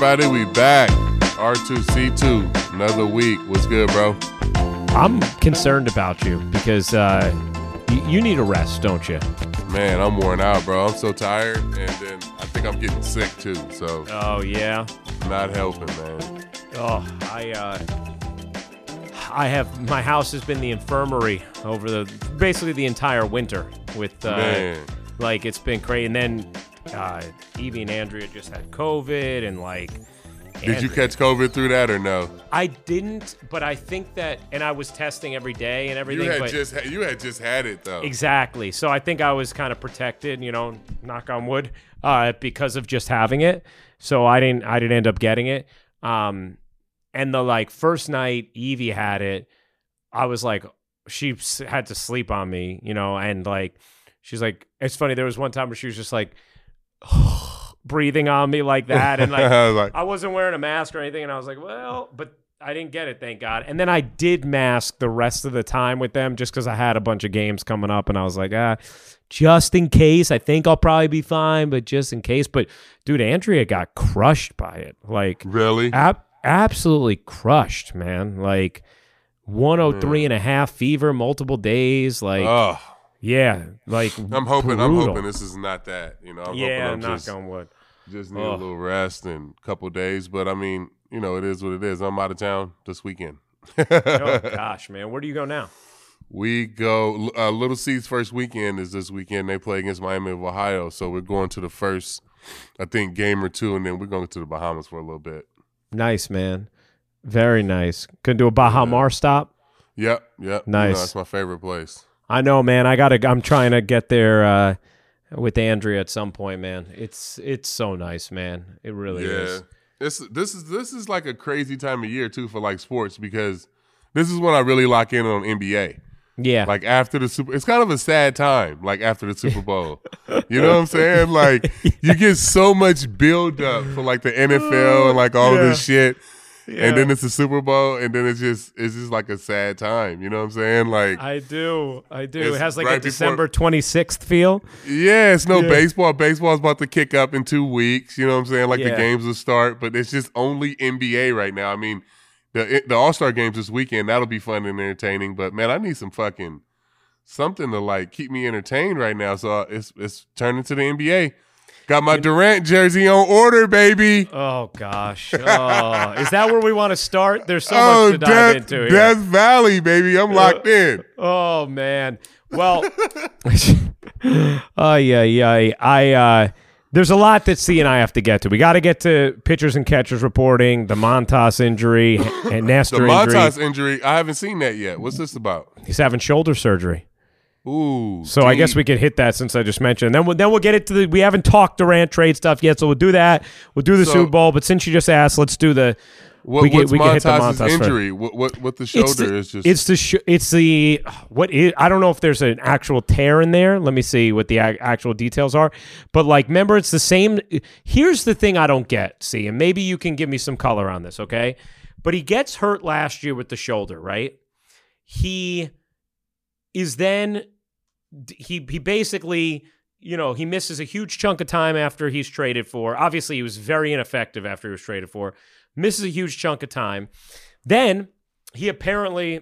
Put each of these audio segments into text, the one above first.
everybody? We back. R2C2. Another week. What's good, bro? I'm concerned about you because uh, y- you need a rest, don't you? Man, I'm worn out, bro. I'm so tired, and then I think I'm getting sick too. So Oh yeah. not helping, man. Oh, I uh, I have my house has been the infirmary over the basically the entire winter with uh, Man. like it's been crazy. And then uh, Evie and Andrea just had COVID, and like. Did you catch COVID through that or no? I didn't, but I think that, and I was testing every day and You everything. had but just ha- you had just had it though. Exactly. So I think I was kind of protected, you know, knock on wood, uh, because of just having it. So I didn't I didn't end up getting it. Um and the like first night Evie had it, I was like she had to sleep on me, you know, and like she's like it's funny there was one time where she was just like breathing on me like that and like I was like, I wasn't wearing a mask or anything, and I was like, well, but I didn't get it, thank God. And then I did mask the rest of the time with them just because I had a bunch of games coming up, and I was like, ah, just in case. I think I'll probably be fine, but just in case. But dude, Andrea got crushed by it, like really? ab- absolutely crushed, man. Like 103 and a half fever, multiple days, like Oh, yeah, like I'm hoping. I'm hoping this is not that. You know, I'm yeah, hoping I'm knock just on wood. just need a little rest and a couple days. But I mean, you know, it is what it is. I'm out of town this weekend. Oh gosh, man, where do you go now? We go. Uh, Little C's first weekend is this weekend. They play against Miami of Ohio, so we're going to the first, I think, game or two, and then we're going to the Bahamas for a little bit. Nice, man. Very nice. Could do a Baha Mar stop. Yep, yep. You Nice. know, that's my favorite place. I know, man. I gotta. I'm trying to get there uh, with Andrea at some point, man. It's it's so nice, man. It really yeah, is. this this is this is like a crazy time of year too for like sports because this is when I really lock in on NBA. Yeah, Like after the super, it's kind of a sad time. Like after the Super Bowl, you know what I'm saying? Like you get so much build up for like the NFL and like all of this shit, and then it's the Super Bowl, and then it's just it's just like a sad time. You know what I'm saying? Like I do. I do. It has like right a December 26th feel. yeah, it's no Yeah. baseball. Baseball's about to kick up in two weeks. You know what I'm saying? Like the games will start, but it's just only NBA right now. I mean, the the All Star games this weekend that'll be fun and entertaining. But man, I need some fucking something to like keep me entertained right now. So uh, it's it's turning to the NBA. Got my Durant jersey on order, baby. Oh gosh. Oh, is that where we want to start? There's so oh, much to dive Death, into here. Death Valley, baby. I'm locked in. Oh man. Well, oh yeah, yeah. I uh, there's a lot that C and I have to get to. We got to get to pitchers and catchers reporting, the Montas injury and The Nestor injury. Montas injury, I haven't seen that yet. What's this about? He's having shoulder surgery. Ooh. So I guess we could hit that since I just mentioned. Then we'll, then we'll get into the. We haven't talked Durant trade stuff yet, so we'll do that. We'll do the So- Super Bowl. But since you just asked, let's do the. What, we get- what's we can hit the Montas injury? What, what what the shoulder the, is just it's the sh- it's the what is I don't know if there's an actual tear in there. Let me see what the ac- actual details are. But like, remember, it's the same. Here's the thing I don't get. See, and maybe you can give me some color on this, okay? But he gets hurt last year with the shoulder, right? He is then he he basically you know he misses a huge chunk of time after he's traded for. Obviously, he was very ineffective after he was traded for. Misses a huge chunk of time. Then he apparently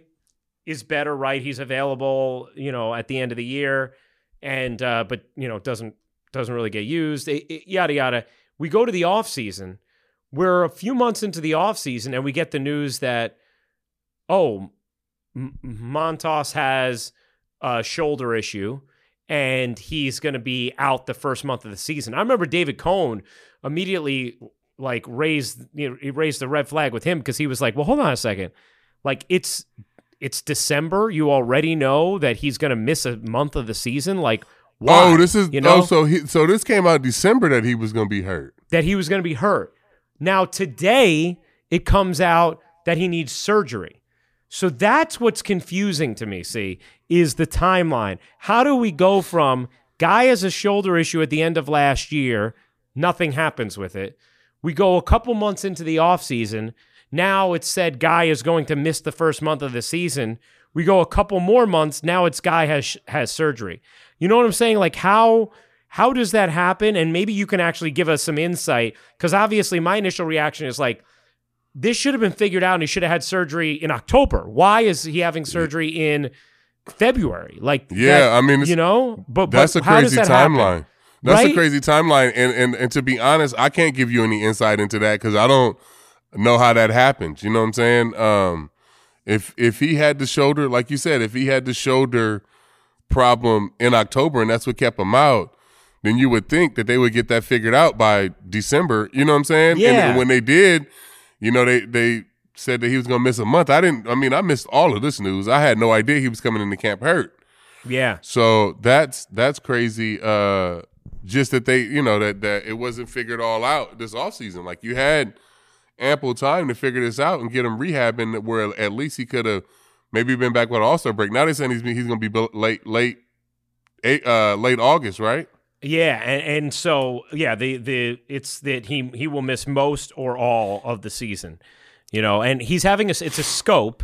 is better, right? He's available, you know, at the end of the year, and uh, but you know doesn't doesn't really get used. It- it- yada yada. We go to the off season. We're a few months into the off season, and we get the news that oh, M- Montas has a shoulder issue, and he's going to be out the first month of the season. I remember David Cone immediately like raised you know he raised the red flag with him because he was like, well, hold on a second, like it's it's December. You already know that he's going to miss a month of the season. Like, why? Oh, this is you oh, know oh, so he so this came out December that he was gonna be hurt. that he was going to be hurt. Now today it comes out that he needs surgery. So that's what's confusing to me, see, is the timeline. How do we go from guy has a shoulder issue at the end of last year, nothing happens with it. We go a couple months into the offseason. Now it's said guy is going to miss the first month of the season. We go a couple more months. Now it's guy has has surgery. You know what I'm saying? Like how how does that happen? And maybe you can actually give us some insight because obviously my initial reaction is like, this should have been figured out and he should have had surgery in October. Why is he having surgery in February? Like, Yeah, that- I mean, you know, but, That's but a crazy that happen? timeline. That's a crazy timeline, and and and to be honest, I can't give you any insight into that because I don't know how that happened. You know what I'm saying? Um, if if he had the shoulder, like you said, if he had the shoulder problem in October and that's what kept him out, then you would think that they would get that figured out by December. You know what I'm saying? And- Yeah. And when they did, you know, they they said that he was gonna miss a month. I didn't. I mean, I missed all of this news. I had no idea he was coming into camp hurt. Yeah. So that's that's crazy. Uh, just that they, you know, that that it wasn't figured all out this off season. Like you had ample time to figure this out and get him rehabbing, where at least he could have maybe been back with All Star break. Now they're saying he's he's going to be late late eight, uh, late August, right? Yeah, and, and so yeah, the the it's that he he will miss most or all of the season, you know, and he's having a it's a scope,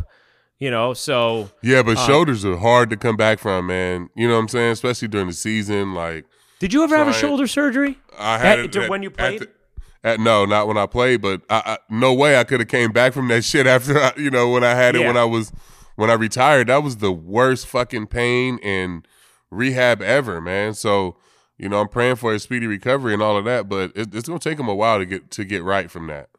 you know, so Yeah, but Uh, shoulders are hard to come back from, man. You know what I'm saying? Especially during the season. Like did you ever have a shoulder surgery? I had At- it at- when you at played? the- at, no, not when I played, but I, I, no way I could have came back from that shit after I, you know when I had it Yeah. when I was when I retired. That was the worst fucking pain and rehab ever, man. So you know I'm praying for a speedy recovery and all of that, but it, it's gonna take him a while to get to get right from that.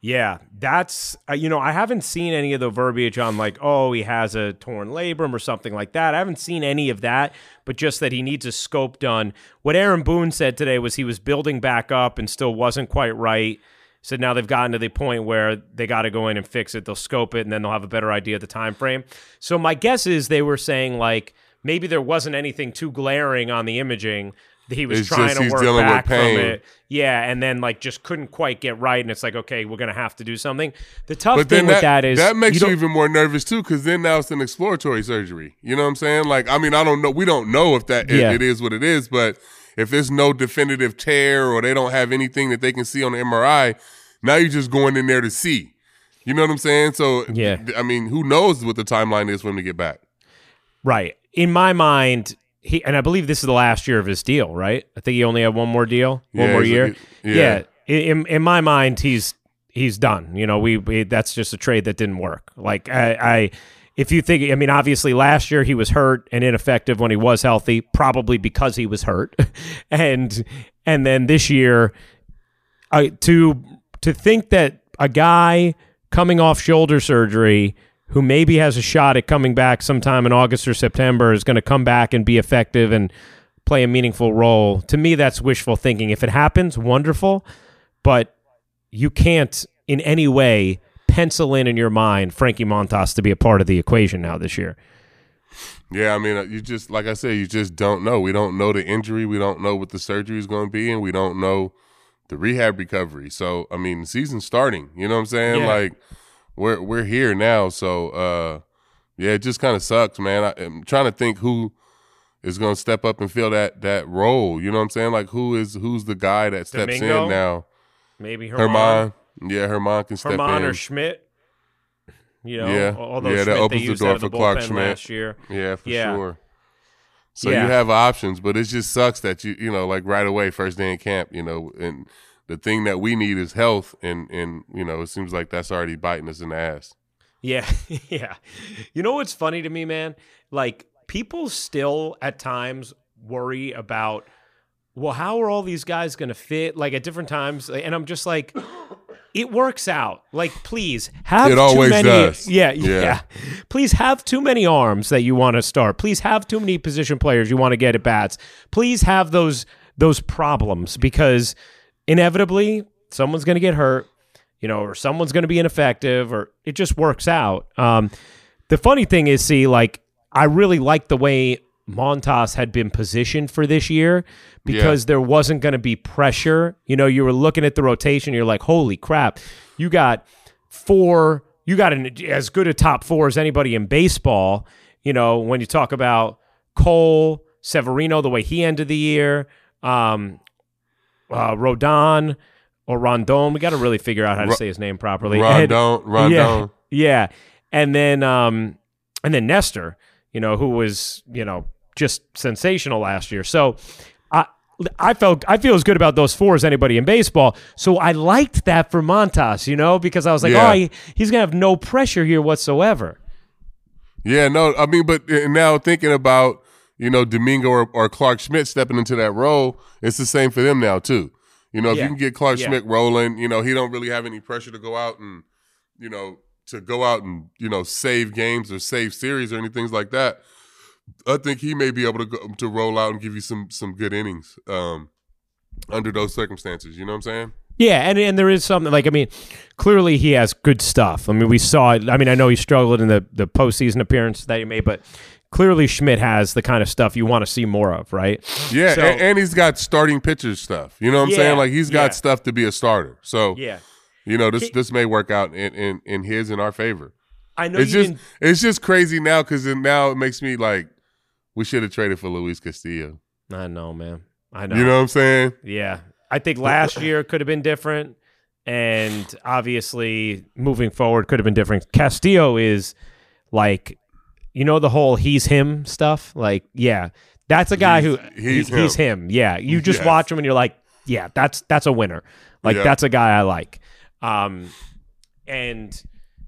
Yeah, that's uh, you know I haven't seen any of the verbiage on like oh he has a torn labrum or something like that. I haven't seen any of that, but just that he needs a scope done. What Aaron Boone said today was he was building back up and still wasn't quite right. So now they've gotten to the point where they got to go in and fix it. They'll scope it and then they'll have a better idea of the time frame. So my guess is they were saying like maybe there wasn't anything too glaring on the imaging. That He was It's trying just to work back from it. Yeah, and then like just couldn't quite get right, and it's like, okay, we're gonna have to do something. The tough But thing then with that, that is that makes you, don't- even more nervous too, because then now it's an exploratory surgery. You know what I'm saying? Like, I mean, I don't know. We don't know if that Yeah. it is what it is, but if there's no definitive tear or they don't have anything that they can see on the MRI, now you're just going in there to see. You know what I'm saying? So, Yeah. I mean, who knows what the timeline is for him to get back? right in my mind. He and I believe this is the last year of his deal, right? I think he only had one more deal, one Yeah, more year. yeah. yeah. In in my mind, he's he's done. You know, we, we that's just a trade that didn't work. Like I, I if you think, I mean, obviously last year he was hurt and ineffective when he was healthy, probably because he was hurt, and and then this year, I to to think that a guy coming off shoulder surgery who maybe has a shot at coming back sometime in August or September is going to come back and be effective and play a meaningful role. To me, that's wishful thinking. If it happens, wonderful, but you can't in any way pencil in in your mind Frankie Montas to be a part of the equation now this year. Yeah, I mean, uh, you just like I said, you just don't know. We don't know the injury. We don't know what the surgery is going to be, and we don't know the rehab recovery. So, I mean, season starting. You know what I'm saying? Yeah. Like, we're we're here now. So, uh, yeah, it just kind of sucks, man. I, I'm trying to think who is going to step up and fill that that role. You know what I'm saying? Like, who is who's the guy that steps Domingo? in now? Maybe Germán, Germán. Yeah, Germán can step Germán in. or Schmidt. You know, Yeah. although Yeah, that opens the door for the Clarke Schmidt. last year. Yeah, for Yeah. sure. So Yeah. you have options, but it just sucks that you you know like right away first day in camp, you know, and the thing that we need is health, and and you know it seems like that's already biting us in the ass. Yeah, yeah. You know what's funny to me, man? Like people still at times worry about, well, how are all these guys going to fit? Like at different times, and I'm just like, it works out. Like please have It too always many. does. Yeah, Yeah. yeah, Please have too many arms that you want to start. Please have too many position players you want to get at bats. Please have those those problems because inevitably someone's going to get hurt you know, or someone's going to be ineffective, or it just works out. Um, the funny thing is, see, like I really like the way Montas had been positioned for this year because there wasn't going to be pressure. You know, you were looking at the rotation, you're like, holy crap, you got four, you got an, as good a top four as anybody in baseball. You know, when you talk about Cole, Severino, the way he ended the year, um, uh, Rodon or Rondon. We got to really figure out how to say his name properly. And- Rondon, Rondon. yeah, yeah, and then um, and then Nestor, you know, who was you know just sensational last year. So I I felt I feel as good about those four as anybody in baseball. So I liked that for Montas, you know, because I was like, Yeah. oh, he, he's gonna have no pressure here whatsoever. Yeah, no, I mean, but now thinking about you know Domingo or, or Clarke Schmidt stepping into that role, it's the same for them now too. You know, if Yeah. you can get Clarke Yeah. Schmidt rolling, you know, he don't really have any pressure to go out and you know to go out and you know save games or save series or anything like that. I think he may be able to go, to roll out and give you some some good innings um, under those circumstances. You know what I'm saying? Yeah, and and there is something like I mean, clearly he has good stuff. I mean, we saw it. I mean, I know he struggled in the the postseason appearance that he made, but clearly Schmidt has the kind of stuff you want to see more of, right? Yeah, So- and, and he's got starting pitcher stuff. You know what I'm Yeah, saying? Like he's got yeah. stuff to be a starter. So Yeah, you know this He- this may work out in in, in his in our favor. I know it's you just didn't. it's just crazy now because now it makes me like we should have traded for Luis Castillo. I know, man. I know. You know what I'm saying? Yeah, I think last year could have been different, and obviously moving forward could have been different. Castillo is like, you know, the whole he's him stuff. Like, yeah, that's a guy He's- who he's he- he's him. Yeah, you just Yes. watch him and you're like, yeah, that's that's a winner. Like Yeah. that's a guy I like. Um, and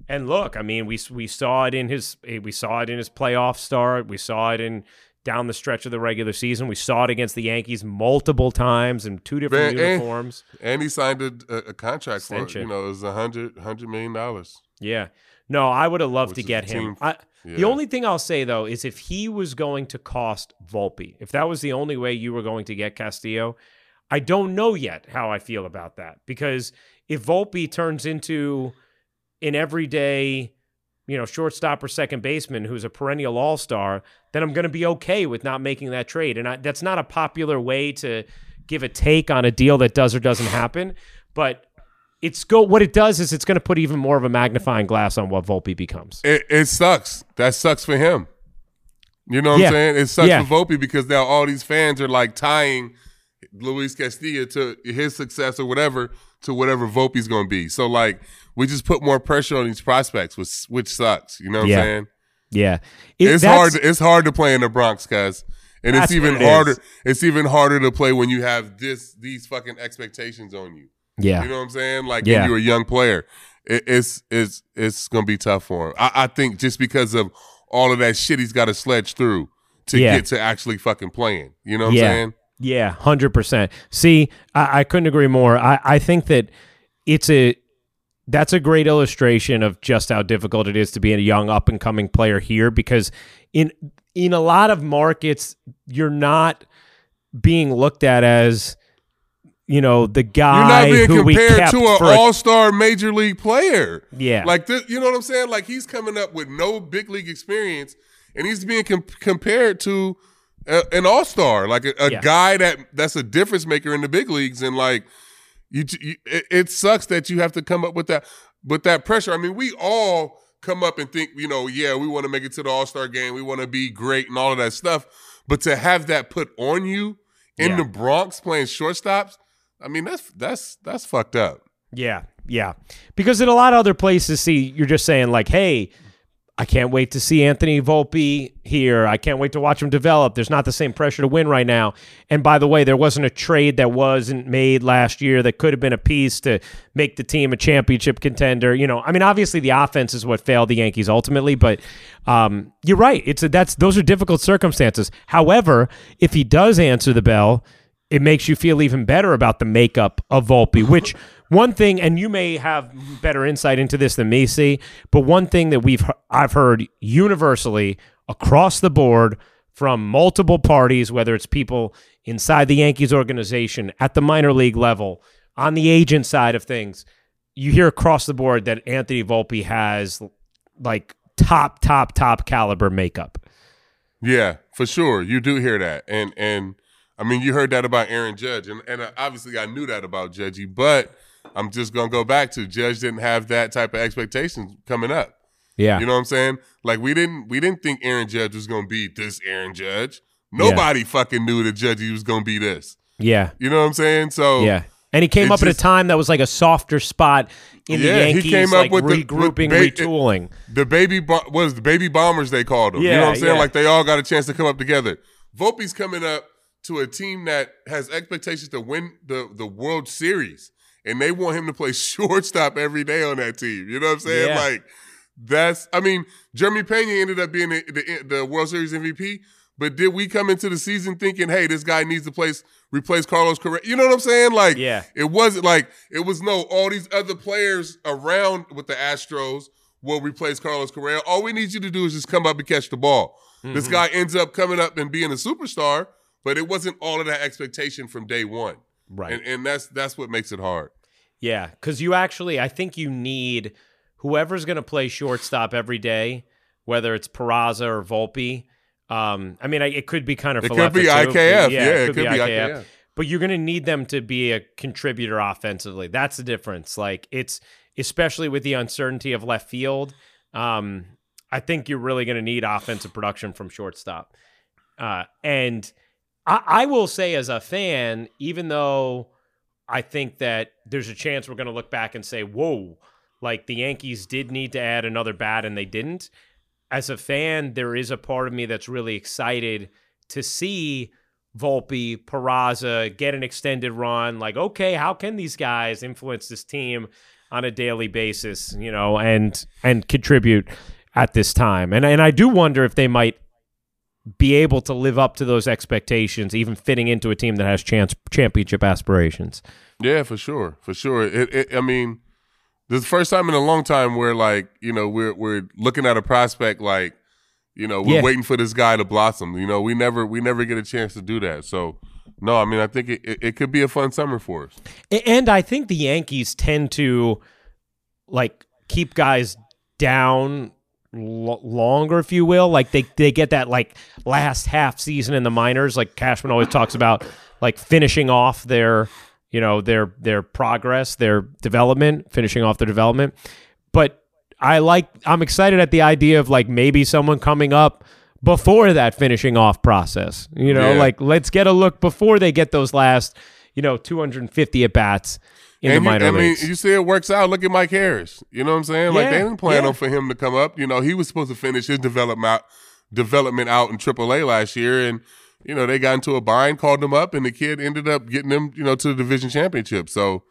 and look, I mean, we we saw it in his we saw it in his playoff start. We saw it in down the stretch of the regular season. We saw it against the Yankees multiple times in two different and- uniforms. And he signed a, a, contract for Extension. you know it was a hundred hundred million dollars. Yeah. No, I would have loved to get him. I, The only thing I'll say though is if he was going to cost Volpe, if that was the only way you were going to get Castillo, I don't know yet how I feel about that because if Volpe turns into an everyday, you know, shortstop or second baseman who's a perennial all star, then I'm going to be okay with not making that trade. And I, that's not a popular way to give a take on a deal that does or doesn't happen, but. It's go. What it does is it's going to put even more of a magnifying glass on what Volpe becomes. It, it sucks. That sucks for him. You know what Yeah. I'm saying? It sucks Yeah. for Volpe because now all these fans are like tying Luis Castillo to his success or whatever to whatever Volpe's going to be. So like we just put more pressure on these prospects, which which sucks. You know what Yeah. I'm saying? Yeah, It- It's hard. It's hard to play in the Bronx, cuz, and it's even it is. harder. It's even harder to play when you have this these fucking expectations on you. Yeah, You know what I'm saying? Like Yeah. you're a young player, it, it's it's it's gonna be tough for him. I, I think just because of all of that shit he's got to sledge through to Yeah. get to actually fucking playing. You know what Yeah. I'm saying? yeah, hundred percent. See, I, I couldn't agree more. I, I think that it's a that's a great illustration of just how difficult it is to be a young up and coming player here because in in a lot of markets you're not being looked at as you know the guy You're not being who we compared kept to an all star major league player. yeah Like this, you know what I'm saying? Like he's coming up with no big league experience, and he's being com- compared to a, an all star, like a, a Yeah. guy that that's a difference maker in the big leagues. And like you, you it, it sucks that you have to come up with that with that pressure. I mean, we all come up and think, you know, yeah, we want to make it to the all star game, we want to be great and all of that stuff, but to have that put on you in Yeah. the Bronx playing shortstops, I mean, that's that's that's fucked up. Yeah, yeah. Because in a lot of other places, see, you're just saying like, "Hey, I can't wait to see Anthony Volpe here. I can't wait to watch him develop. There's not the same pressure to win right now." And by the way, there wasn't a trade that wasn't made last year that could have been a piece to make the team a championship contender. You know, I mean, obviously the offense is what failed the Yankees ultimately, but um, you're right. It's a, that's those are difficult circumstances. However, if he does answer the bell, it makes you feel even better about the makeup of Volpe, which one thing, and you may have better insight into this than me, see, but one thing that we've I've heard universally across the board from multiple parties, whether it's people inside the Yankees organization, at the minor league level, on the agent side of things, you hear across the board that Anthony Volpe has like top, top, top caliber makeup. Yeah, for sure. You do hear that. And and I mean you heard that about Aaron Judge. And and obviously I knew that about Judgy, but I'm just gonna go back to Judge didn't have that type of expectations coming up. Yeah. You know what I'm saying? Like we didn't we didn't think Aaron Judge was gonna be this Aaron Judge. Nobody fucking knew that Judgy was gonna be this. yeah. You know what I'm saying? So Yeah. And he came up at a time that was like a softer spot in Yeah, the he Yankees, came up like with the- regrouping, with ba- retooling. the baby bo- was the baby bombers they called them. you know what I'm saying? yeah. Like they all got a chance to come up together. Volpe's coming up to a team that has expectations to win the the World Series, and they want him to play shortstop every day on that team. You know what I'm saying? Yeah. Like that's. I mean, Jeremy Pena ended up being the, the the World Series MVP. But did we come into the season thinking, hey, this guy needs to place replace Carlos Correa? You know what I'm saying? Like, Yeah. it wasn't like it was no all these other players around with the Astros will replace Carlos Correa. All we need you to do is just come up and catch the ball. This Mhm. guy ends up coming up and being a superstar, but it wasn't all of that expectation from day one. Right. And and that's that's what makes it hard. Yeah, because you actually, I think you need whoever's going to play shortstop every day, whether it's Peraza or Volpe. Um, I mean, I, it could be kind of It could be. IKF. Yeah, it could be IKF. But you're going to need them to be a contributor offensively. That's the difference. Like it's especially with the uncertainty of left field. Um, I think you're really going to need offensive production from shortstop. Uh, and I, I will say, as a fan, even though I think that there's a chance we're going to look back and say, "Whoa!" Like the Yankees did need to add another bat, and they didn't. As a fan, there is a part of me that's really excited to see Volpe, Peraza get an extended run. Like, okay, how can these guys influence this team on a daily basis? You know, and and contribute at this time. And and I do wonder if they might be able to live up to those expectations, even fitting into a team that has chance championship aspirations. Yeah, for sure, for sure. It, it, I mean, this is the first time in a long time where like you know we're we're looking at a prospect like you know we're Yeah. waiting for this guy to blossom. You know, we never we never get a chance to do that. So no, I mean I think it, it, it could be a fun summer for us. And I think the Yankees tend to like keep guys down lo- longer, if you will. Like they they get that like last half season in the minors. Like Cashman always talks about like finishing off their you know their their progress, their development, finishing off their development. But I like I'm excited at the idea of like maybe someone coming up before that finishing off process. You know, Yeah. like let's get a look before they get those last, you know, 250 at bats in and the you, minor I mean, you see it works out. Look at Mike Harris. You know what I'm saying? Like they didn't plan yeah. on for him to come up. You know, he was supposed to finish his development development out in AAA last year, and you know they got into a bind, called him up, and the kid ended up getting them, you know, to the division championship. So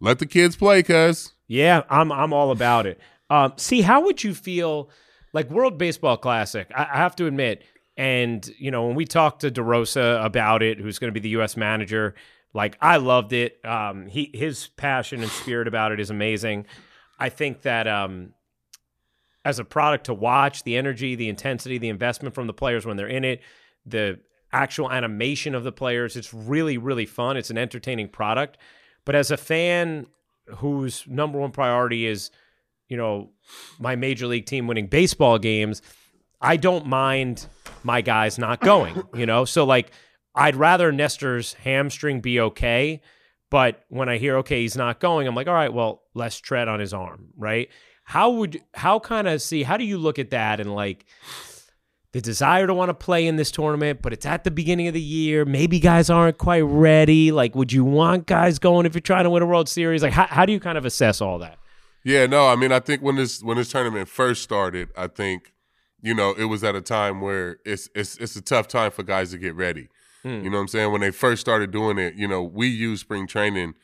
let the kids play, cuz. Yeah, I'm I'm all about it. Um, see, how would you feel like World Baseball Classic? I, I have to admit, and you know, when we talked to DeRosa about it, who's going to be the U.S. manager, like I loved it. Um, he his passion and spirit about it is amazing. I think that um, as a product to watch, the energy, the intensity, the investment from the players when they're in it, the actual animation of the players, it's really really fun. It's an entertaining product. But as a fan whose number one priority is, you know, my major league team winning baseball games, I don't mind my guys not going, you know? So like I'd rather Nestor's hamstring be okay, but when I hear okay, he's not going, I'm like, all right, well, less tread on his arm, right? How would how kind of see how do you look at that and like the desire to want to play in this tournament, but it's at the beginning of the year. Maybe guys aren't quite ready. Like, would you want guys going if you're trying to win a World Series? Like, how, how do you kind of assess all that? Yeah, no, I mean, I think when this when this tournament first started, I think you know it was at a time where it's it's it's a tough time for guys to get ready. Hmm. You know what I'm saying? When they first started doing it, you know, we used spring training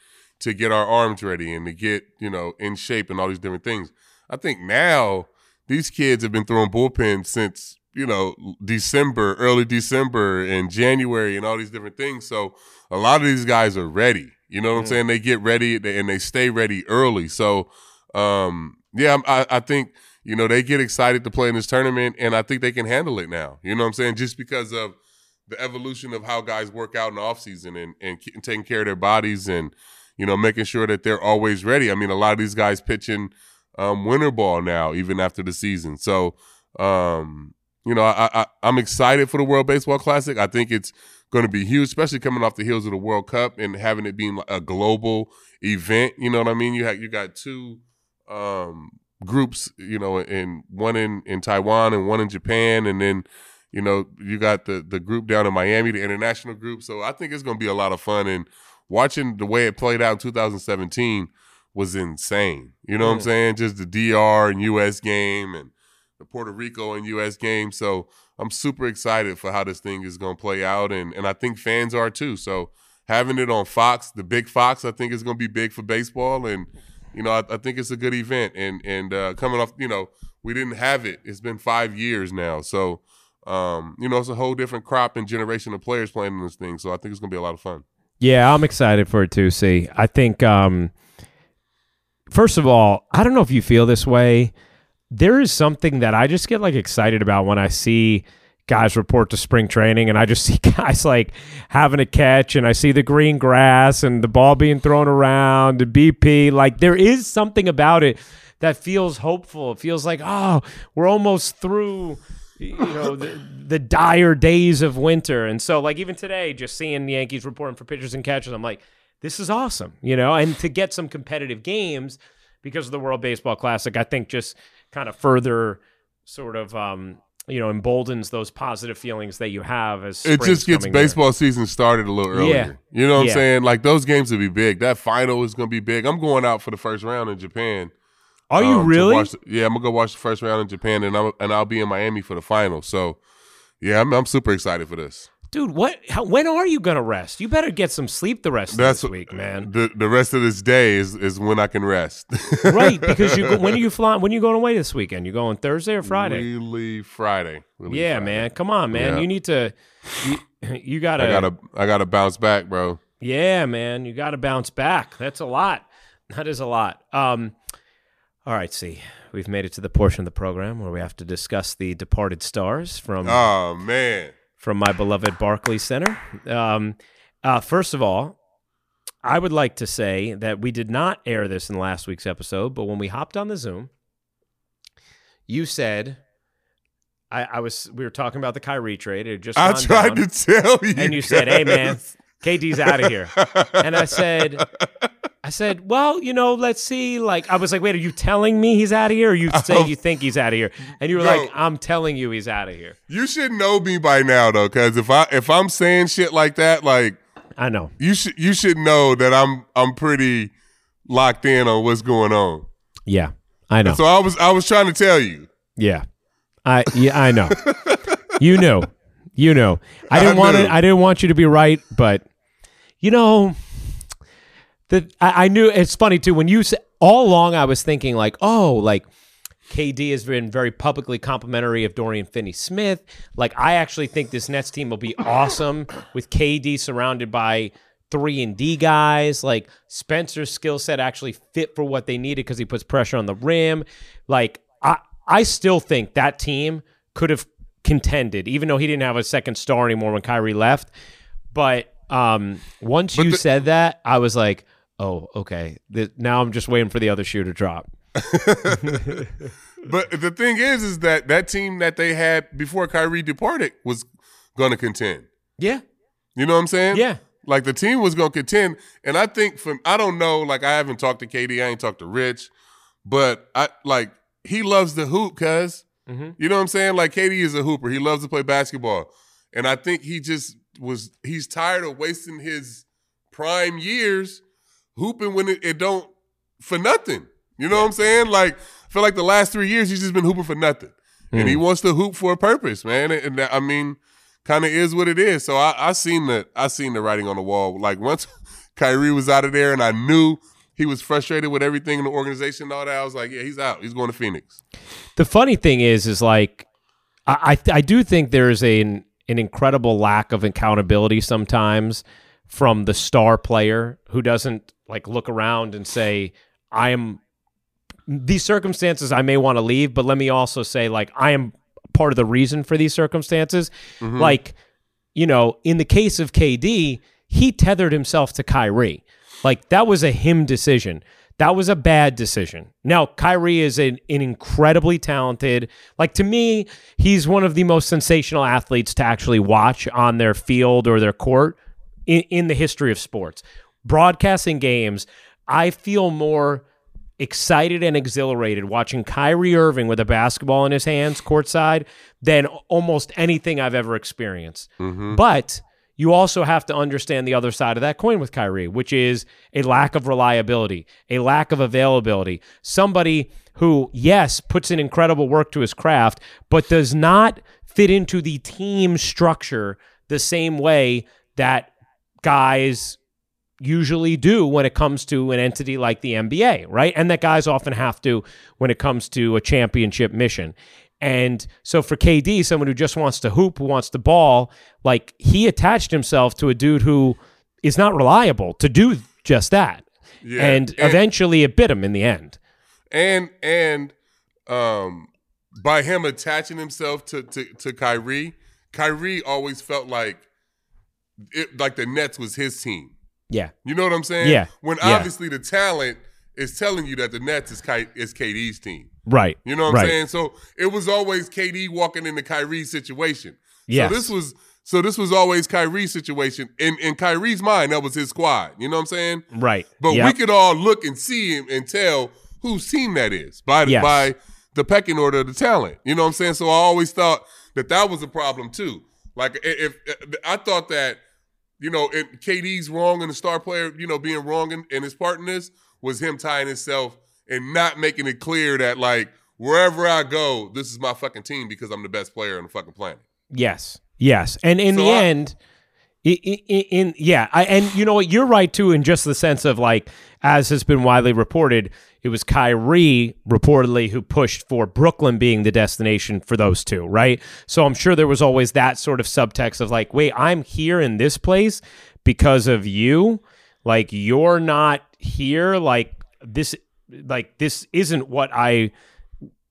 to get our arms ready and to get you know in shape and all these different things. I think now these kids have been throwing bullpens since you know December, early December, and January, and all these different things. So a lot of these guys are ready. You know what I'm Mm. saying? They get ready and they stay ready early. So um, yeah, I, I think you know they get excited to play in this tournament, and I think they can handle it now. You know what I'm saying? Just because of the evolution of how guys work out in the off season and and taking care of their bodies and you know making sure that they're always ready. I mean, a lot of these guys pitching um, winter ball now, even after the season. So um, you know, I, I I'm excited for the World Baseball Classic. I think it's going to be huge, especially coming off the heels of the World Cup and having it being a global event. You know what I mean? You have you got two um, groups, you know, in one in in Taiwan and one in Japan, and then you know you got the the group down in Miami, the international group. So I think it's going to be a lot of fun. And watching the way it played out in 2017 was insane. You know what I'm saying? Just the DR and US game and the Puerto Rico and U.S. game. So I'm super excited for how this thing is going to play out, and and I think fans are too. So having it on Fox, the big Fox, I think is going to be big for baseball, and you know I, I think it's a good event. And and uh, coming off, you know, we didn't have it. It's been five years now, so um, you know it's a whole different crop and generation of players playing in this thing. So I think it's to be a lot of fun. Yeah, I'm excited for it too. See, I think um, first of all, I don't know if you feel this way. There is something that I just get like excited about when I see guys report to spring training and I just see guys like having a catch and I see the green grass and the ball being thrown around, the BP. Like there is something about it that feels hopeful. It feels like, oh, we're almost through you know the, the dire days of winter. And so like even today just seeing the yankees reporting for pitchers and catchers i'm like this is awesome you know? And to get some competitive games because of the world baseball classic i think just kind of further sort of um you know emboldens those positive feelings that you have as it just gets baseball here. season started a little earlier. Yeah. you know what Yeah. i'm saying? Like those games will be big. That final is going to be big. I'm going out for the first round in japan are you um, really the- yeah, I'm gonna go watch the first round in Japan, and I'm and I'll be in Miami for the final. So, yeah, I'm I'm super excited for this. dude what how, when are you gonna rest you better get some sleep the rest That's of this week man The the rest of this day is is when I can rest. right because you when are you flying when are you going away this weekend you going thursday or friday We leave Friday. We leave Yeah, Friday. man. Come on, man. Yeah. You need to. You, you gotta. I gotta I gotta bounce back, bro. Yeah, man. You gotta bounce back. That's a lot. That is a lot. Um. All right. See, we've made it to the portion of the program where we have to discuss the departed stars from Oh man. from my beloved Barclay Center. Um. Uh. First of all. I would like to say that we did not air this in last week's episode, but when we hopped on the Zoom, you said, I, I was we were talking about the Kyrie trade. It had just I gone tried down. to tell you. And you said, "Hey, man. KD's out of here." And I said, I said, "Well, you know, let's see." Like, I was like, "Wait, are you telling me he's out of here, or you say you think he's out of here?" And you were No. like, "I'm telling you, he's out of here." you should know me by now though, because if I if I'm saying shit like that, like I know. you should you should know that I'm I'm pretty locked in on what's going on. Yeah, I know. So I was I was trying to tell you. Yeah, I yeah, I know. you know, you know. I didn't I want to. I didn't want you to be right, but you know, the I, I knew. It's funny too when you said all along. I was thinking like, oh, like KD has been very publicly complimentary of Dorian Finney-Smith. Like, I actually think this Nets team will be awesome with KD surrounded by three and D guys. Like Spencer's skill set actually fit for what they needed because he puts pressure on the rim. Like, I I still think that team could have contended, even though he didn't have a second star anymore when Kyrie left. But um, once you the- said that, I was like, oh, okay. Now I'm just waiting for the other shoe to drop. But the thing is, is that that team that they had before Kyrie departed was going to contend. Yeah. You know what I'm saying? Yeah. Like the team was going to contend, and I think from I don't know, like I haven't talked to KD, I ain't talked to Rich, but I like he loves the hoop, cuz Mhm. you know what I'm saying. Like KD is a hooper, he loves to play basketball, and I think he just was he's tired of wasting his prime years hooping when it, it don't for nothing. You know what I'm saying? Like I feel like the last three years he's just been hooping for nothing, and he hmm. wants to hoop for a purpose, man. And, and that, I mean, kind of is what it is. So I, I seen the I seen the writing on the wall. Like once Kyrie was out of there, and I knew he was frustrated with everything in the organization and all that. I was like, yeah, he's out. He's going to Phoenix. The funny thing is, is like, I I, I do think there is an an incredible lack of accountability sometimes from the star player who doesn't like look around and say, I am these circumstances I may want to leave, but let me also say like I am part of the reason for these circumstances. Mm-hmm. Like, you know, in the case of KD, he tethered himself to Kyrie. Like that was a him decision. That was a bad decision. Now, Kyrie is an, an incredibly talented, like to me, he's one of the most sensational athletes to actually watch on their field or their court in, in the history of sports. Broadcasting games, I feel more excited and exhilarated watching Kyrie Irving with a basketball in his hands courtside than almost anything I've ever experienced. Mm-hmm. But you also have to understand the other side of that coin with Kyrie, which is a lack of reliability, a lack of availability. Somebody who, yes, puts in incredible work to his craft, but does not fit into the team structure the same way that guys usually do when it comes to an entity like the NBA, right? And that guys often have to when it comes to a championship mission. And so for KD, someone who just wants to hoop, who wants to ball, like he attached himself to a dude who is not reliable to do just that. Yeah. And, And- eventually it bit him in the end. and and um by him attaching himself to to, to Kyrie, Kyrie always felt like it like the Nets was his team. Yeah. You know what I'm saying? Yeah. When Yeah. obviously the talent is telling you that the Nets is Ky- is KD's team. Right. You know what right. I'm saying? So it was always KD walking into Kyrie's situation. Yes. So this was so this was always Kyrie's situation. In in Kyrie's mind, that was his squad. You know what I'm saying? Right. But Yep. we could all look and see him and tell whose team that is by the, Yes. by the pecking order of the talent. You know what I'm saying? So I always thought that that was a problem too. Like if, uh, if I thought that you know if KD's wrong and the star player, you know, being wrong in, in his part in this was him tying himself and not making it clear that like wherever I go, this is my fucking team because I'm the best player on the fucking planet. Yes. Yes. And in So the I- end, i- i- i- in, yeah, I, and you know what, you're right too, in just the sense of like, as has been widely reported, it was Kyrie reportedly who pushed for Brooklyn being the destination for those two, right? So I'm sure there was always that sort of subtext of like, wait, I'm here in this place because of you. Like you're not here. Like this, like this isn't what I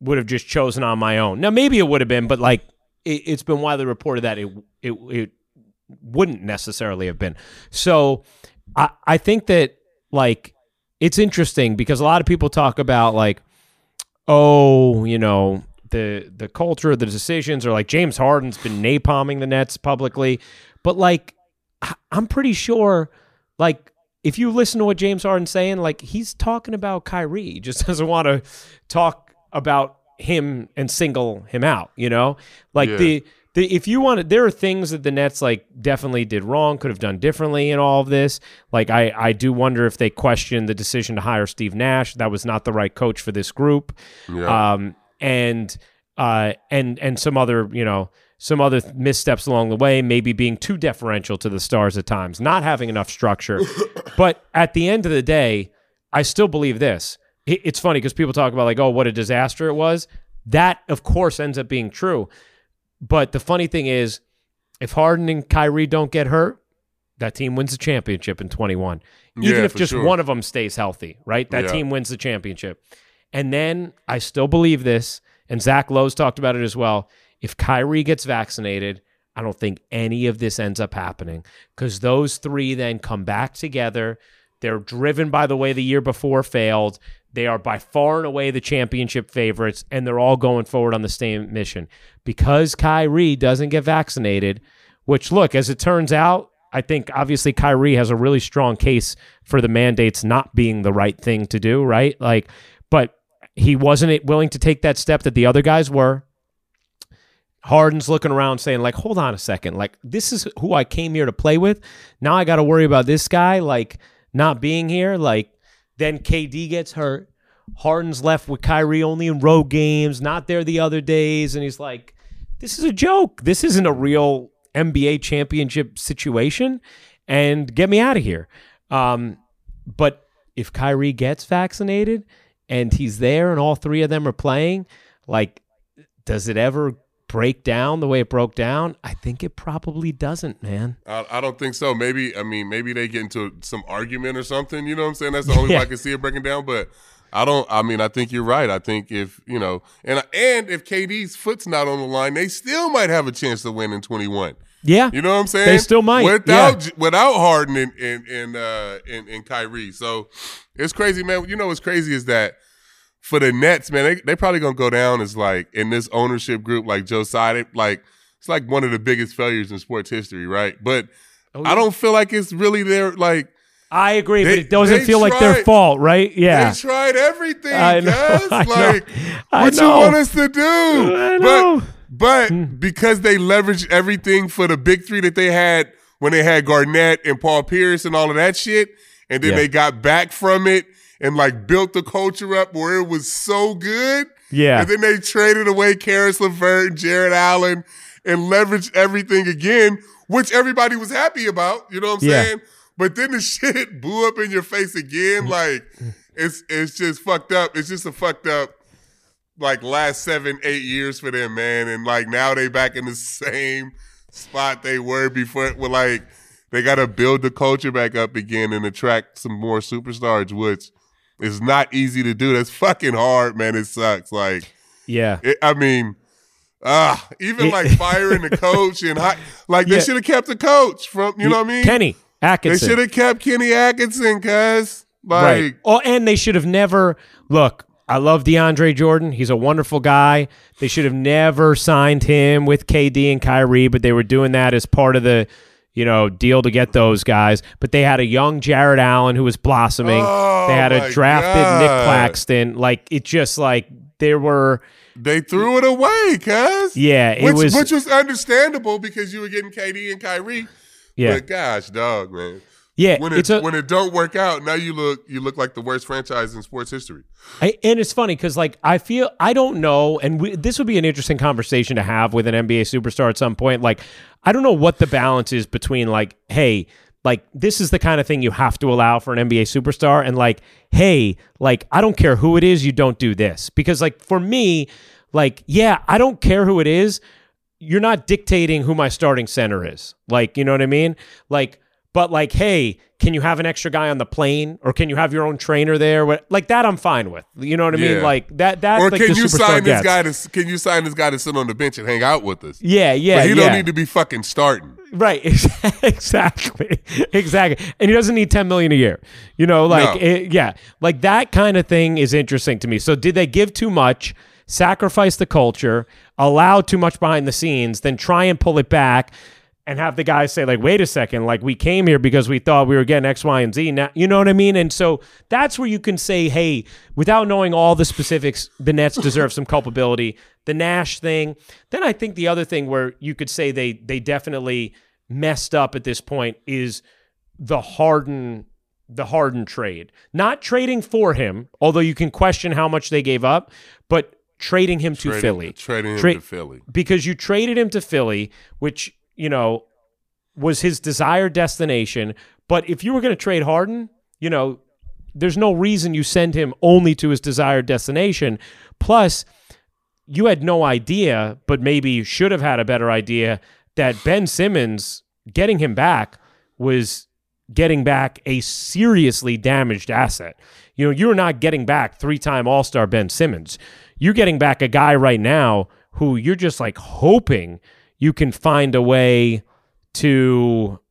would have just chosen on my own. Now maybe it would have been, but like it, it's been widely reported that it it it wouldn't necessarily have been. So I I think that like it's interesting because a lot of people talk about like oh you know the the culture the decisions or like James Harden's been napalming the Nets publicly, but like I- I'm pretty sure like if you listen to what James Harden's saying, like he's talking about Kyrie, he just doesn't want to talk about him and single him out, you know? Like Yeah. the the if you want to there are things that the Nets like definitely did wrong, could have done differently in all of this. Like I I do wonder if they questioned the decision to hire Steve Nash. That was not the right coach for this group. Yeah. Um and uh and and some other, you know, some other missteps along the way, maybe being too deferential to the stars at times, not having enough structure. but at the end of the day, I still believe this. It- It's funny because people talk about like, oh, what a disaster it was. That, of course, ends up being true. But the funny thing is, if Harden and Kyrie don't get hurt, that team wins the championship in 21. Even Yeah, if just sure. one of them stays healthy, right? That Yeah. team wins the championship. And then I still believe this, and Zach Lowe's talked about it as well. If Kyrie gets vaccinated, I don't think any of this ends up happening because those three then come back together. They're driven by the way the year before failed. They are by far and away the championship favorites, and they're all going forward on the same mission. Because Kyrie doesn't get vaccinated, which, look, as it turns out, I think obviously Kyrie has a really strong case for the mandates not being the right thing to do, right? Like, but he wasn't willing to take that step that the other guys were. Harden's looking around saying, like, hold on a second. Like, this is who I came here to play with. Now I got to worry about this guy, like, not being here. Like, then KD gets hurt. Harden's left with Kyrie only in road games, not there the other days. And he's like, this is a joke. This isn't a real NBA championship situation. And get me out of here. Um, but if Kyrie gets vaccinated and he's there and all three of them are playing, like, does it ever break down the way it broke down? I think it probably doesn't, man. I, I don't think so. Maybe I mean maybe they get into some argument or something. You know what I'm saying? That's the only way I can see it breaking down. But I don't. I mean, I think you're right. I think if you know, and and if KD's foot's not on the line, they still might have a chance to win in 21. Yeah. You know what I'm saying? They still might, without without Harden and and and uh and, and Kyrie. So it's crazy, man. You know what's crazy is that for the Nets, man, they they probably gonna go down as like in this ownership group, like Joe Tsai, like it's like one of the biggest failures in sports history, right? But Oh, I don't feel like it's really their like I agree, They- but it doesn't feel like their fault, right? Yeah. they tried everything, I know, guys. I know, like I what you want us to do? I But know. but hmm. because they leveraged everything for the big three that they had when they had Garnett and Paul Pierce and all of that shit, and then Yeah. they got back from it and like built the culture up where it was so good. Yeah. And then they traded away Caris LeVert and Jarrett Allen and leveraged everything again, which everybody was happy about. You know what I'm Yeah. saying? But then the shit blew up in your face again. Mm. Like it's it's just fucked up. It's just a fucked up like last seven, eight years for them, man. And like now they back in the same spot they were before. With like they got to build the culture back up again and attract some more superstars, which is not easy to do. That's fucking hard, man. It sucks. Like Yeah. it, I mean. Ah, even like firing the coach and hi- like they Yeah. should have kept the coach from you know what I mean. Kenny Atkinson. they should have kept Kenny Atkinson, cuz like right. Oh, and they should have never look. I love DeAndre Jordan. He's a wonderful guy. They should have never signed him with KD and Kyrie, but they were doing that as part of the, you know, deal to get those guys. But they had a young Jarrett Allen who was blossoming. Oh, they had a drafted Nick Claxton. Like it just like there were They threw it away, cuz. Yeah, it which, was- which was understandable because you were getting KD and Kyrie. yeah. But gosh, dog, man. Yeah, When it a when it don't work out, now you look you look like the worst franchise in sports history. I, and it's funny because like I feel I don't know, and we, this would be an interesting conversation to have with an NBA superstar at some point. Like I don't know what the balance is between like, hey, like this is the kind of thing you have to allow for an NBA superstar, and like, hey, like I don't care who it is, you don't do this because like for me, like yeah, I don't care who it is. You're not dictating who my starting center is. Like, you know what I mean? Like, but like, hey, can you have an extra guy on the plane, or can you have your own trainer there? What like that? I'm fine with. You know what I mean? Like that. That's Or like can you sign this guy to can you sign this guy to sit on the bench and hang out with us? Yeah, yeah, but he yeah. don't need to be fucking starting. Right, exactly, exactly, and he doesn't need ten million a year. You know, like No. it- yeah, like that kind of thing is interesting to me. So, did they give too much, sacrifice the culture, allow too much behind the scenes, then try and pull it back, and have the guys say like, "Wait a second, like we came here because we thought we were getting X, Y, and Z." Now, you know what I mean? And so that's where you can say, "Hey," without knowing all the specifics, the Nets deserve some culpability. The Nash thing. Then I think the other thing where you could say they they definitely messed up at this point is the Harden the Harden trade. Not trading for him, although you can question how much they gave up, but trading him to Philly Trading him Tra- to Philly. because you traded him to Philly, which, you know, was his desired destination. But if you were going to trade Harden, you know, there's no reason you send him only to his desired destination. Plus, you had no idea, but maybe you should have had a better idea that Ben Simmons getting him back was getting back a seriously damaged asset. You know, you're not getting back three-time All-Star Ben Simmons. You're getting back a guy right now who you're just like hoping you can find a way to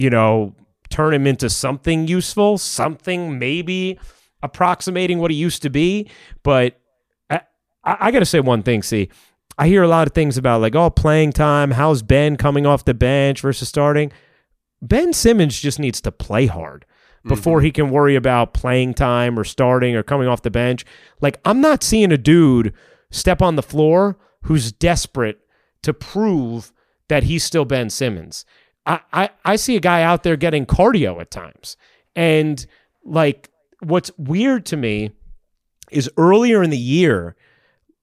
you know, turn him into something useful, something maybe approximating what he used to be. But I, I, I got to say one thing, see. I hear a lot of things about like, oh, playing time. How's Ben coming off the bench versus starting? Ben Simmons just needs to play hard before mm-hmm. he can worry about playing time or starting or coming off the bench. Like, I'm not seeing a dude step on the floor who's desperate to prove that he's still Ben Simmons. I, I, I see a guy out there getting cardio at times. And like what's weird to me is earlier in the year,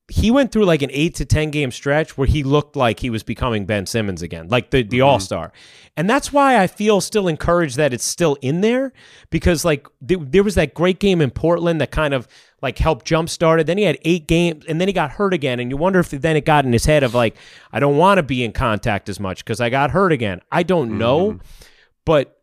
he went through like an eight to 10 game stretch where he looked like he was becoming Ben Simmons again, like the, the mm-hmm. all star. And that's why I feel still encouraged that it's still in there because like th- there was that great game in Portland that kind of like helped jumpstart it. Then he had eight games and then he got hurt again. And you wonder if then it got in his head of like, I don't want to be in contact as much because I got hurt again. I don't know. Mm-hmm. But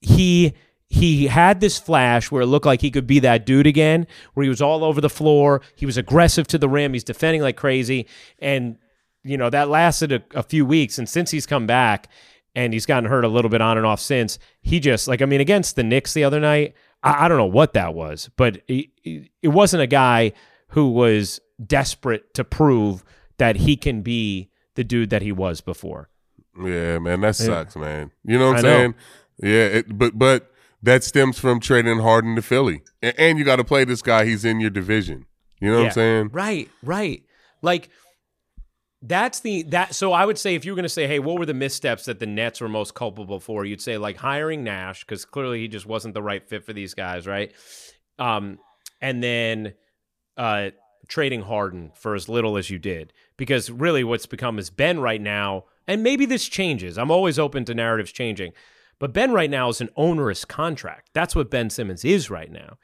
he he had this flash where it looked like he could be that dude again, where he was all over the floor. He was aggressive to the rim. He's defending like crazy. And, you know, that lasted a, a few weeks. And since he's come back and he's gotten hurt a little bit on and off since, he just, like, I mean, against the Knicks the other night, I, I don't know what that was, but it, it wasn't a guy who was desperate to prove that he can be the dude that he was before. Yeah, man, that sucks, man. You know what I'm saying? Yeah, it, but but that stems from trading Harden to Philly, and, and you got to play this guy. He's in your division. You know what I'm saying? Right, right. Like That's the that. So I would say if you were going to say, hey, what were the missteps that the Nets were most culpable for? You'd say like hiring Nash because clearly he just wasn't the right fit for these guys, right? Um, and then uh, trading Harden for as little as you did, because really what's become is Ben right now, and maybe this changes. I'm always open to narratives changing, but Ben right now is an onerous contract. That's what Ben Simmons is right now,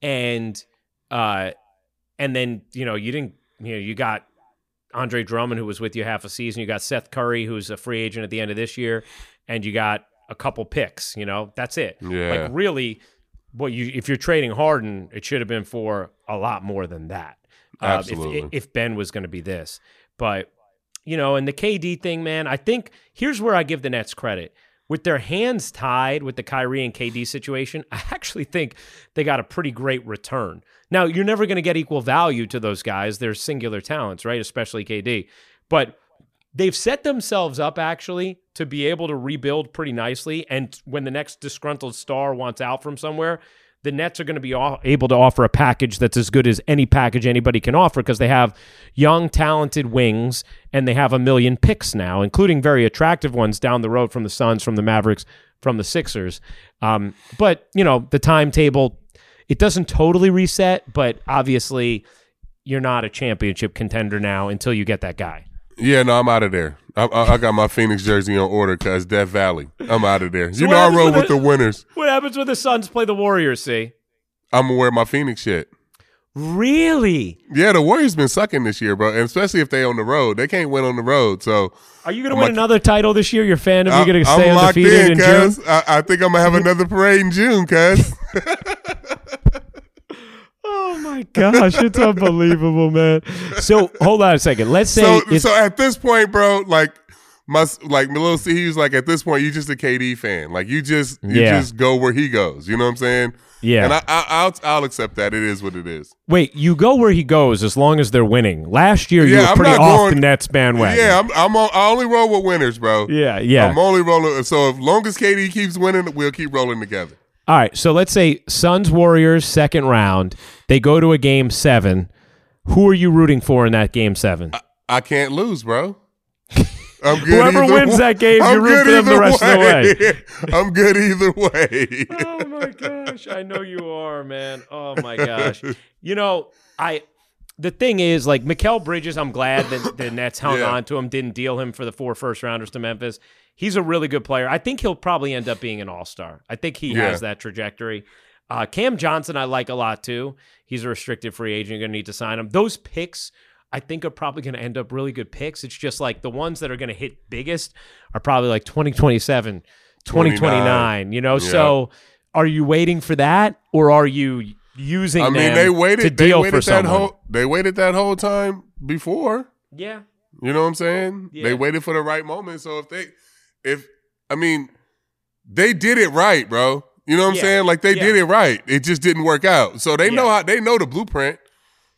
and uh, and then you know you didn't you know you got Andre Drummond, who was with you half a season. You got Seth Curry, who's a free agent at the end of this year, and you got a couple picks. You know, that's it. Yeah. Like really, what you if you're trading Harden, it should have been for a lot more than that. Uh, if- Absolutely. if, Ben was going to be this, but you know, and the KD thing, man, I think here's where I give the Nets credit. With their hands tied with the Kyrie and KD situation, I actually think they got a pretty great return. Now, you're never going to get equal value to those guys. They're singular talents, right? Especially KD. But they've set themselves up actually to be able to rebuild pretty nicely. And when the next disgruntled star wants out from somewhere, the Nets are going to be able to offer a package that's as good as any package anybody can offer because they have young, talented wings and they have a million picks now, including very attractive ones down the road from the Suns, from the Mavericks, from the Sixers. Um, but, you know, the timetable, it doesn't totally reset, but obviously you're not a championship contender now until you get that guy. Yeah, no, I'm out of there. I, I, I got my Phoenix jersey on order because Death Valley. I'm out of there. you what know I roll with it- the winners. What happens when the Suns play the Warriors, see? I'm gonna wear my Phoenix shit. Really? Yeah, the Warriors been sucking this year, bro, and especially if they on the road. They can't win on the road, so Are you to I'm win like- another title this year? You're a fan of I, you going to I'm undefeated in, in, June? I, I think I'm gonna have another parade in June, cuz. Oh my gosh, it's unbelievable, man. So hold on a second. Let's say so, so at this point, bro, like my like little C, he was like, at this point, you just a KD fan. Like you just you Yeah. just go where he goes. You know what I'm saying? yeah. And I, I I'll I'll accept that. It is what it is. Wait, you go where he goes as long as they're winning. Last year you Yeah, were I'm pretty off going- the Nets bandwagon. Yeah, I'm I'm on, I only roll with winners, bro. yeah, yeah. I'm only rolling. So as long as KD keeps winning, we'll keep rolling together. All right, so let's say Suns Warriors second round. They go to a game seven. Who are you rooting for in that game seven? I can't lose, bro. I'm good Whoever wins way. that game, I'm you root for them the rest of the way. I'm good either way. oh my gosh, I know you are, man. Oh my gosh. You know, I the thing is, like Mikal Bridges, I'm glad that the Nets hung Yeah. on to him, didn't deal him for the four first rounders to Memphis. He's a really good player. I think he'll probably end up being an all star. I think he Yeah. has that trajectory. Uh, Cam Johnson, I like a lot too. He's a restricted free agent. You're going to need to sign him. Those picks, I think, are probably going to end up really good picks. It's just like the ones that are going to hit biggest are probably like 2027, 2029, you know? Yeah. So are you waiting for that or are you using I mean, them they waited. to they deal waited for that someone? whole. They waited that whole time before. yeah. You know what I'm saying? Yeah. They waited for the right moment. So if they, if I mean, they did it right, bro. You know what I'm Yeah. saying? Like they Yeah. did it right. It just didn't work out. So they know how they know the blueprint.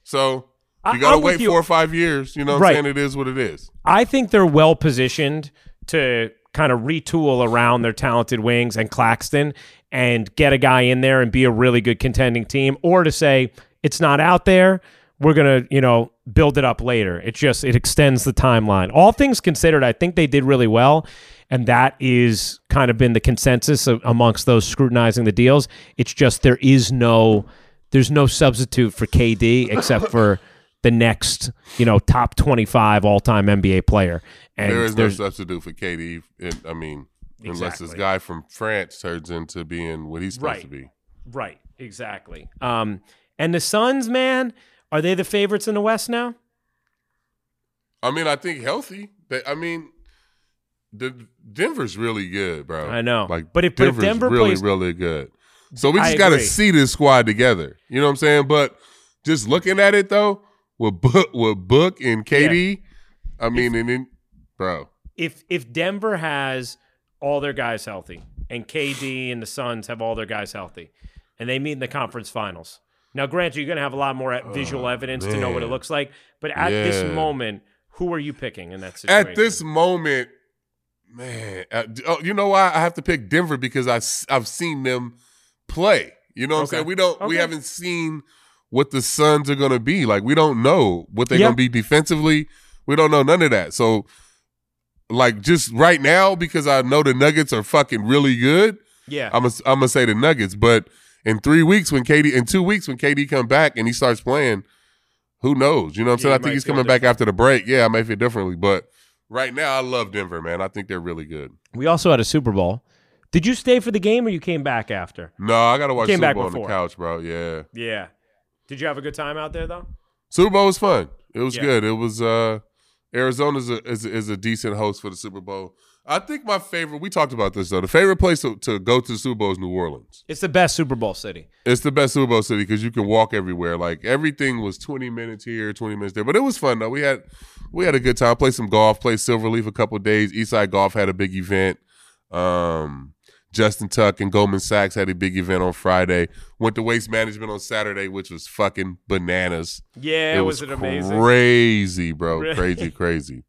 So you gotta I'm with wait four or five years. You know what Right. I'm saying? It is what it is. I think they're well positioned to kind of retool around their talented wings and Claxton and get a guy in there and be a really good contending team, or to say it's not out there. We're gonna, you know, build it up later. It just it extends the timeline. All things considered, I think they did really well, and that is kind of been the consensus amongst those scrutinizing the deals. It's just there is no, there's no substitute for KD except for the next, you know, top 25 all-time NBA player. And there is no substitute for KD. And, I mean, unless this guy from France turns into being what he's supposed Right. to be. right, exactly. Um, and the Suns, man, are they the favorites in the West now? I mean, I think healthy. They, I mean, the Denver's really good, bro. I know. Like, But if- but if Denver's Denver really, plays- really good. So we just got to see this squad together. You know what I'm saying? But just looking at it though, with Book, with Book and KD, I mean, and then, bro, If if Denver has all their guys healthy and KD and the Suns have all their guys healthy, and they meet in the conference finals. Now, granted, you're going to have a lot more e- visual evidence to know what it Oh, looks like, but at this moment, who are you picking in that situation? at this moment, man, uh, oh, you know why I have to pick Denver because I have seen them play. You know what Okay. I'm saying? We don't we haven't seen what the Suns are going to be. Like we don't know what they're Yeah. going to be defensively. We don't know none of that. So, like, just right now, because I know the Nuggets are fucking really good, Yeah. I'm gonna I'm gonna say the Nuggets. But in three weeks, when KD in two weeks when KD come back and he starts playing, who knows? You know what I'm Yeah, saying? I think he's coming back after the break. Yeah, I may feel differently, but right now I love Denver, man. I think they're really good. we also had a Super Bowl. Did you stay for the game or you came back after? No, I gotta watch Came Super back Bowl on the before. couch, bro. Yeah, Yeah. Did you have a good time out there though? Super Bowl was fun. It was Yeah. good. It was uh Arizona's a, is, is a decent host for the Super Bowl. I think my favorite. We talked about this though. The favorite place to, to go to the Super Bowl is New Orleans. It's the best Super Bowl city. It's the best Super Bowl city because you can walk everywhere. Like everything was twenty minutes here, twenty minutes there. But it was fun though. We had we had a good time. Played some golf. Played Silverleaf a couple days. Eastside Golf had a big event. Um, Justin Tuck and Goldman Sachs had a big event on Friday. Went to Waste Management on Saturday, which was fucking bananas. Yeah, it was, was it amazing? crazy, bro. Really? Crazy, crazy.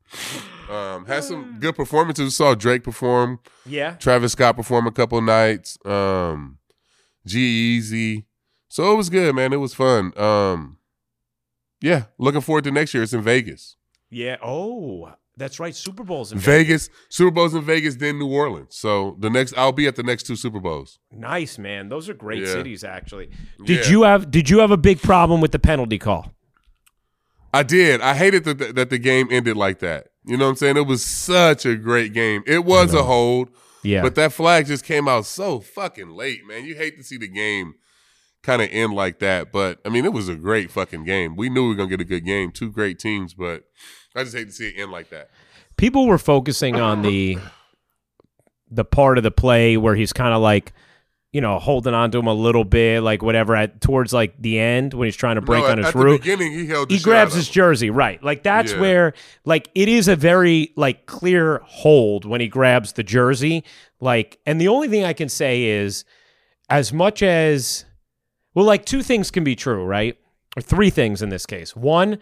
Um, had some good performances. Saw Drake perform. Yeah. Travis Scott perform a couple nights. Um, G-Eazy. So it was good, man. It was fun. Um, yeah, looking forward to next year. It's in Vegas. Yeah. Oh, that's right. Super Bowls in Vegas. Super Bowls in Vegas, then New Orleans. So the next, I'll be at the next two Super Bowls. Nice, man. Those are great Yeah. cities actually. Did Yeah. you have did you have a big problem with the penalty call? I did. I hated that that the game ended like that. You know what I'm saying? It was such a great game. It was a hold. Yeah. But that flag just came out so fucking late, man. You hate to see the game kind of end like that. But I mean, it was a great fucking game. We knew we were gonna get a good game. Two great teams, but I just hate to see it end like that. People were focusing on the the part of the play where he's kind of like you know, holding on to him a little bit, like whatever, at towards like the end when he's trying to break No, on at, his at the beginning, he held. He grabs his jersey, right? Like that's Yeah. where like it is a very like clear hold when he grabs the jersey. Like, and the only thing I can say is, as much as well, like two things can be true, right? Or three things in this case. One,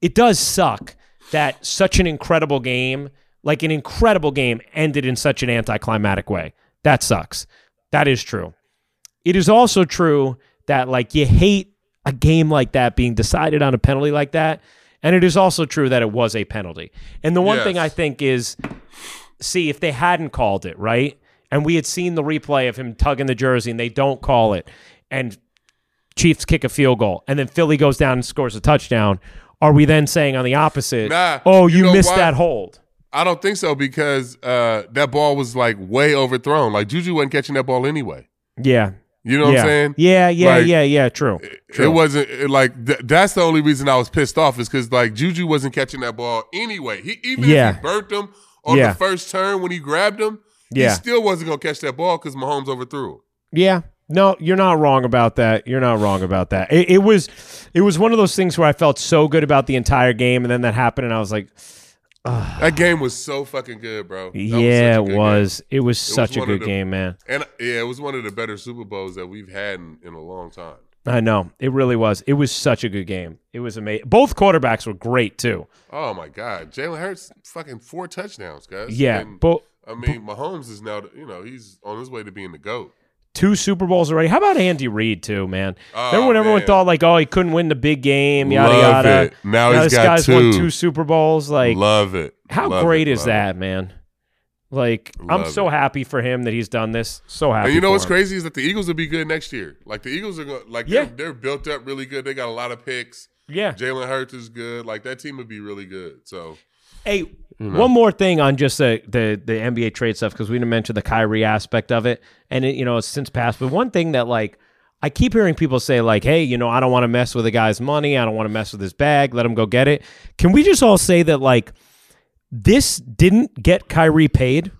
it does suck that such an incredible game, like an incredible game, ended in such an anticlimactic way. That sucks. That is true. It is also true that like you hate a game like that being decided on a penalty like that. And it is also true that it was a penalty. And the one thing I think is see if they hadn't called it, right? And we had seen the replay of him tugging the jersey and they don't call it and Chiefs kick a field goal and then Philly goes down and scores a touchdown, are we then saying on the opposite, Nah, oh, you you, know missed why? that hold? I don't think so because uh, that ball was like way overthrown. Like Juju wasn't catching that ball anyway. Yeah. You know what. I'm saying? Yeah, yeah, Like, yeah, yeah, true. True. It wasn't it, like th- that's the only reason I was pissed off is because like Juju wasn't catching that ball anyway. He even Yeah. if he burnt him on Yeah. the first turn when he grabbed him, Yeah. he still wasn't gonna catch that ball because Mahomes overthrew him. Yeah. No, you're not wrong about that. You're not wrong about that. It, it was, it was one of those things where I felt so good about the entire game, and then that happened, and I was like, Ah. That game was so fucking good, bro. That yeah, a it was. It was such a one of good the- game, man. And yeah, it was one of the better Super Bowls that we've had in, in a long time. I know it really was. It was such a good game. It was amazing. Both quarterbacks were great too. Oh my God, Jalen Hurts fucking four touchdowns, guys. Yeah, And, but I mean, Mahomes is now you know he's on his way to being the goat. Two Super Bowls already. How about Andy Reid too, man? Oh, Remember when everyone man. thought like, oh, he couldn't win the big game, yada Love yada. it. Now, Now he's this got guy's two. won two Super Bowls. Like, Love it. how Love great it. is Love it. that, man? Like, I'm so it. happy for him that he's done this. So happy. And you know what's him. crazy is that the Eagles will be good next year. Like the Eagles are going, like Yeah. they're, they're built up really good. They got a lot of picks. Yeah. Jalen Hurts is good. Like that team would be really good. So Hey, mm-hmm. one more thing on just the the, the NBA trade stuff because we didn't mention the Kyrie aspect of it, and it, you know it's since passed. But one thing that like I keep hearing people say like, "Hey, you know, I don't want to mess with a guy's money. I don't want to mess with his bag. Let him go get it." Can we just all say that like this didn't get Kyrie paid?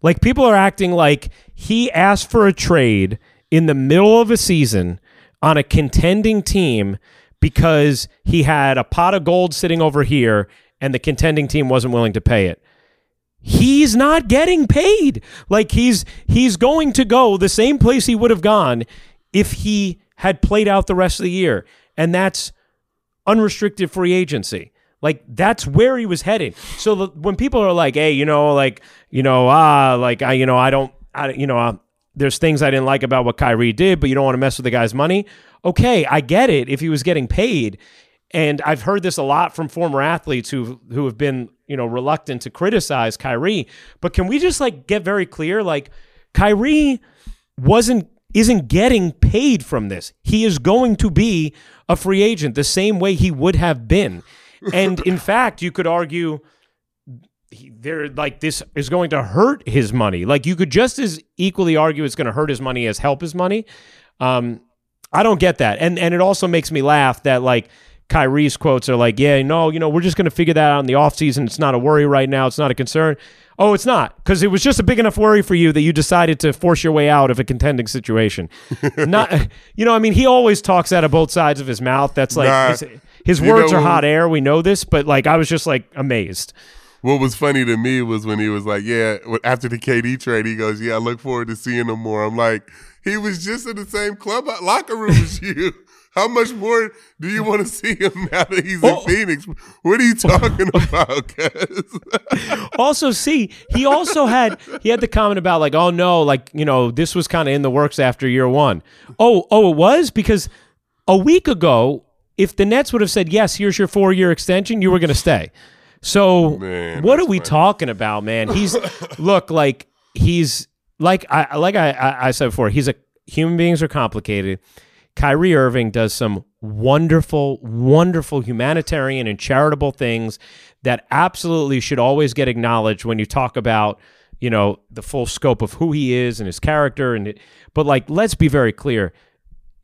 Like people are acting like he asked for a trade in the middle of a season on a contending team because he had a pot of gold sitting over here and the contending team wasn't willing to pay it. He's not getting paid. Like he's he's going to go the same place he would have gone if he had played out the rest of the year. And that's unrestricted free agency. Like that's where he was heading. So the, when people are like, "Hey, you know, like, you know, ah, like I, you know, I don't, I, you know, uh, there's things I didn't like about what Kyrie did, but you don't want to mess with the guy's money." Okay, I get it if he was getting paid. And I've heard this a lot from former athletes who who have been, you know, reluctant to criticize Kyrie. But can we just like get very clear? Like Kyrie wasn't isn't getting paid from this. He is going to be a free agent the same way he would have been. And in fact, you could argue he, there like this is going to hurt his money. Like you could just as equally argue it's going to hurt his money as help his money. Um, I don't get that, and and it also makes me laugh that like Kyrie's quotes are like, yeah, no, you know, we're just going to figure that out in the offseason. It's not a worry right now. It's not a concern. Oh, it's not because it was just a big enough worry for you that you decided to force your way out of a contending situation. not, you know, I mean, he always talks out of both sides of his mouth. That's like Nah. his, his words know are hot air. We know this, but like I was just like amazed. What was funny to me was when he was like, "Yeah," after the KD trade, he goes, "Yeah, I look forward to seeing him more." I'm like, he was just in the same club uh, locker room as you. How much more do you want to see him now that he's Oh. in Phoenix? What are you talking about, also see he also had he had the comment about like oh no like you know this was kind of in the works after year one. Oh oh it was because a week ago if the Nets would have said yes here's your four year extension you were going to stay. So Man, what are we funny. talking about, man? He's look like he's like I like I I said before he's a human beings are complicated. Kyrie Irving does some wonderful, wonderful humanitarian and charitable things that absolutely should always get acknowledged when you talk about, you know, the full scope of who he is and his character. And it, but like, let's be very clear: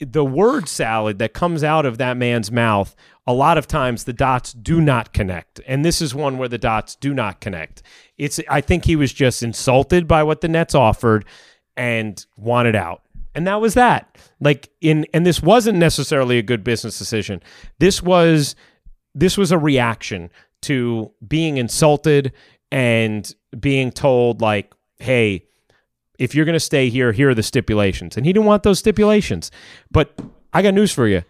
the word salad that comes out of that man's mouth, a lot of times the dots do not connect. And this is one where the dots do not connect. It's I think he was just insulted by what the Nets offered and wanted out. And that was that. Like in and this wasn't necessarily a good business decision. This was this was a reaction to being insulted and being told like, "Hey, if you're going to stay here, here are the stipulations. And he didn't want those stipulations. But I got news for you.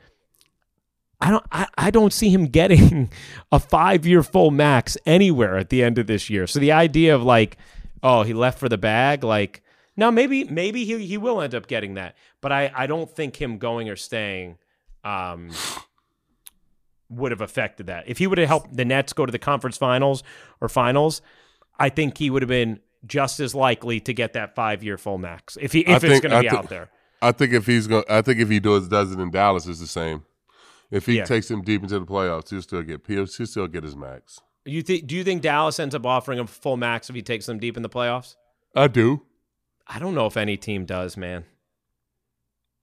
I don't I, I don't see him getting a five year full max anywhere at the end of this year. So the idea of like, oh, he left for the bag, like now maybe maybe he, he will end up getting that. But I, I don't think him going or staying um would have affected that. If he would have helped the Nets go to the conference finals or finals, I think he would have been just as likely to get that five year full max if he if it's think- going to be thi- out there. I think if he's going, I think if he does does it in Dallas, it's the same. If he Yeah. takes him deep into the playoffs, he'll still get he'll, he'll still get his max. You think? Do you think Dallas ends up offering him full max if he takes them deep in the playoffs? I do. I don't know if any team does, man.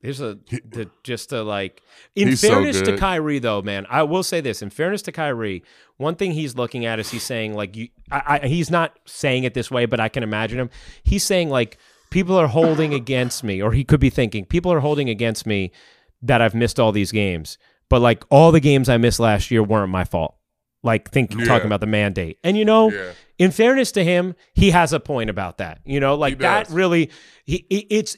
There's a the, just a like. In He's so fairness to good. Kyrie, though, man, I will say this. In fairness to Kyrie, one thing he's looking at is he's saying like you. I, I, he's not saying it this way, but I can imagine him. He's saying like people are holding against me, or he could be thinking people are holding against me that I've missed all these games, but like all the games I missed last year weren't my fault. Like thinking Yeah. talking about the mandate, and you know Yeah. in fairness to him, he has a point about that. You know, like that really, he, it's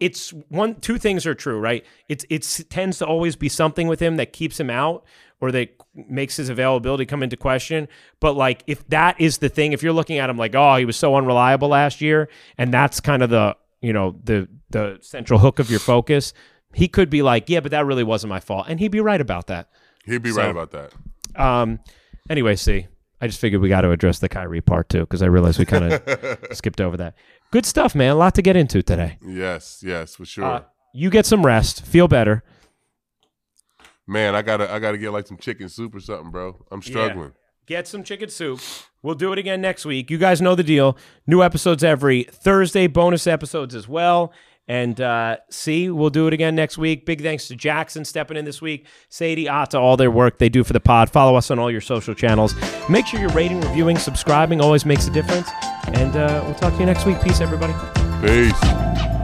it's one two things are true, right? It's it's it tends to always be something with him that keeps him out or that makes his availability come into question. But like if that is the thing, if you're looking at him like, oh, he was so unreliable last year, and that's kind of the you know the the central hook of your focus, he could be like, yeah, but that really wasn't my fault, and he'd be right about that. He'd be So- right about that. Um, anyway, see, I just figured we got to address the Kyrie part too because I realized we kind of skipped over that. Good stuff, man. A lot to get into today. Yes, yes, for sure. Uh, you get some rest, feel better. Man, I gotta I gotta get like some chicken soup or something, bro. I'm struggling. Get some chicken soup. We'll do it again next week. You guys know the deal. New episodes every Thursday, bonus episodes as well. And uh, see, we'll do it again next week. Big thanks to Jackson stepping in this week, Sadye, Ata, all their work they do for the pod. Follow us on all your social channels. Make sure you're rating, reviewing, subscribing. Always makes a difference. And uh, we'll talk to you next week. Peace, everybody. Peace.